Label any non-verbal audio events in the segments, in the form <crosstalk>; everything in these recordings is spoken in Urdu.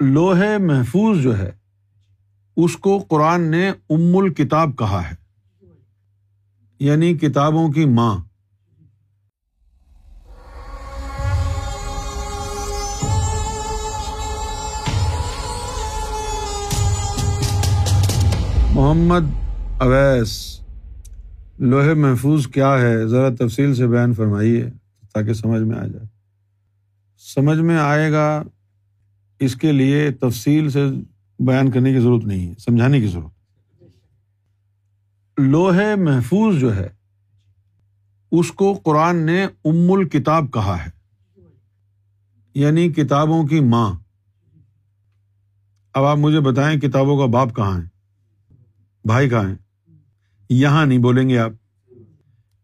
لوہے محفوظ جو ہے، اس کو قرآن نے ام الکتاب کہا ہے یعنی کتابوں کی ماں۔ محمد اویس، لوہے محفوظ کیا ہے؟ ذرا تفصیل سے بیان فرمائیے تاکہ سمجھ میں آ جائے۔ سمجھ میں آئے گا اس کے لیے تفصیل سے بیان کرنے کی ضرورت نہیں ہے، سمجھانے کی ضرورت لوہے محفوظ جو ہے، اس کو قرآن نے ام الکتاب کہا ہے یعنی کتابوں کی ماں۔ اب آپ مجھے بتائیں کتابوں کا باپ کہاں ہے؟ بھائی کہاں ہے؟ یہاں نہیں بولیں گے آپ۔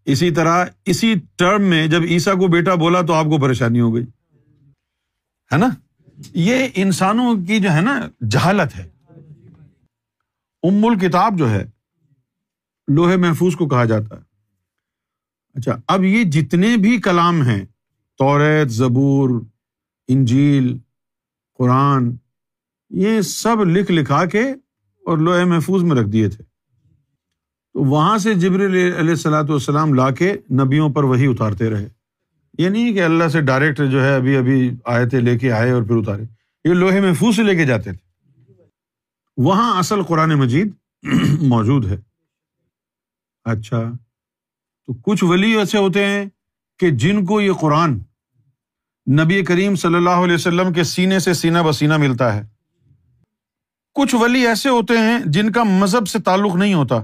اسی طرح اسی ٹرم میں جب عیسا کو بیٹا بولا تو آپ کو پریشانی ہو گئی، ہے نا؟ یہ انسانوں کی جو ہے نا جہالت ہے۔ ام الکتاب جو ہے، لوہے محفوظ کو کہا جاتا ہے۔ اچھا اب یہ جتنے بھی کلام ہیں توریت زبور، انجیل، قرآن، یہ سب لکھ لکھا کے اور لوہے محفوظ میں رکھ دیے تھے۔ تو وہاں سے جبر علیہ السلاۃ والسلام لا کے نبیوں پر وہی اتارتے رہے۔ یہ نہیں کہ اللہ سے ڈائریکٹ جو ہے ابھی ابھی آئے تھے لے کے آئے اور پھر اتارے۔ یہ لوہے محفوظ سے لے کے جاتے تھے۔ وہاں اصل قرآن مجید <clears throat> موجود ہے۔ اچھا۔ تو کچھ ولی ایسے ہوتے ہیں کہ جن کو یہ قرآن نبی کریم صلی اللہ علیہ وسلم کے سینے سے سینہ بسینہ ملتا ہے۔ کچھ ولی ایسے ہوتے ہیں جن کا مذہب سے تعلق نہیں ہوتا۔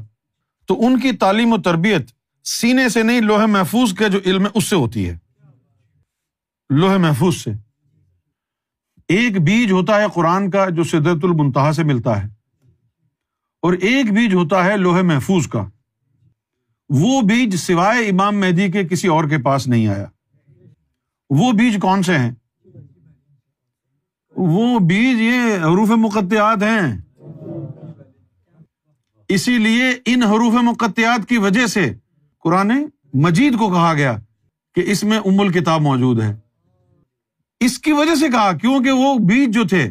تو ان کی تعلیم و تربیت سینے سے نہیں، لوہے محفوظ کا جو علم ہے، اس سے ہوتی ہے۔ لوہے محفوظ سے۔ ایک بیج ہوتا ہے قرآن کا جو سدرت المنتہا سے ملتا ہے۔ اور ایک بیج ہوتا ہے لوہے محفوظ کا۔ وہ بیج سوائے امام مہدی کے کسی اور کے پاس نہیں آیا۔ وہ بیج کون سے ہیں؟ وہ بیج یہ حروف مقتیات ہیں۔ اسی لیے ان حروف مقتیات کی وجہ سے قرآن مجید کو کہا گیا کہ اس میں ام الکتاب موجود ہے۔ اس کی وجہ سے کہا، کیونکہ وہ بیج جو تھے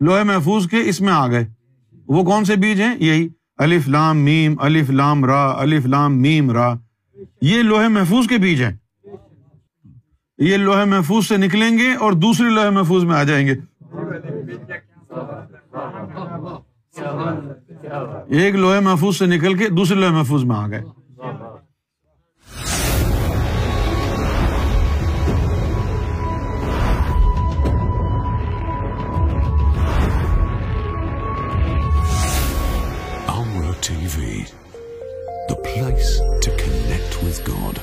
لوہے محفوظ کے، اس میں آ گئے۔ وہ کون سے بیج ہیں؟ یہی الف لام میم، الف لام را، الف لام میم را۔ یہ لوہے محفوظ کے بیج ہیں۔ یہ لوہے محفوظ سے نکلیں گے اور دوسرے لوہے محفوظ میں آ جائیں گے۔ ایک لوہے محفوظ سے نکل کے دوسرے لوہے محفوظ میں آ گئے۔ Place to connect with God.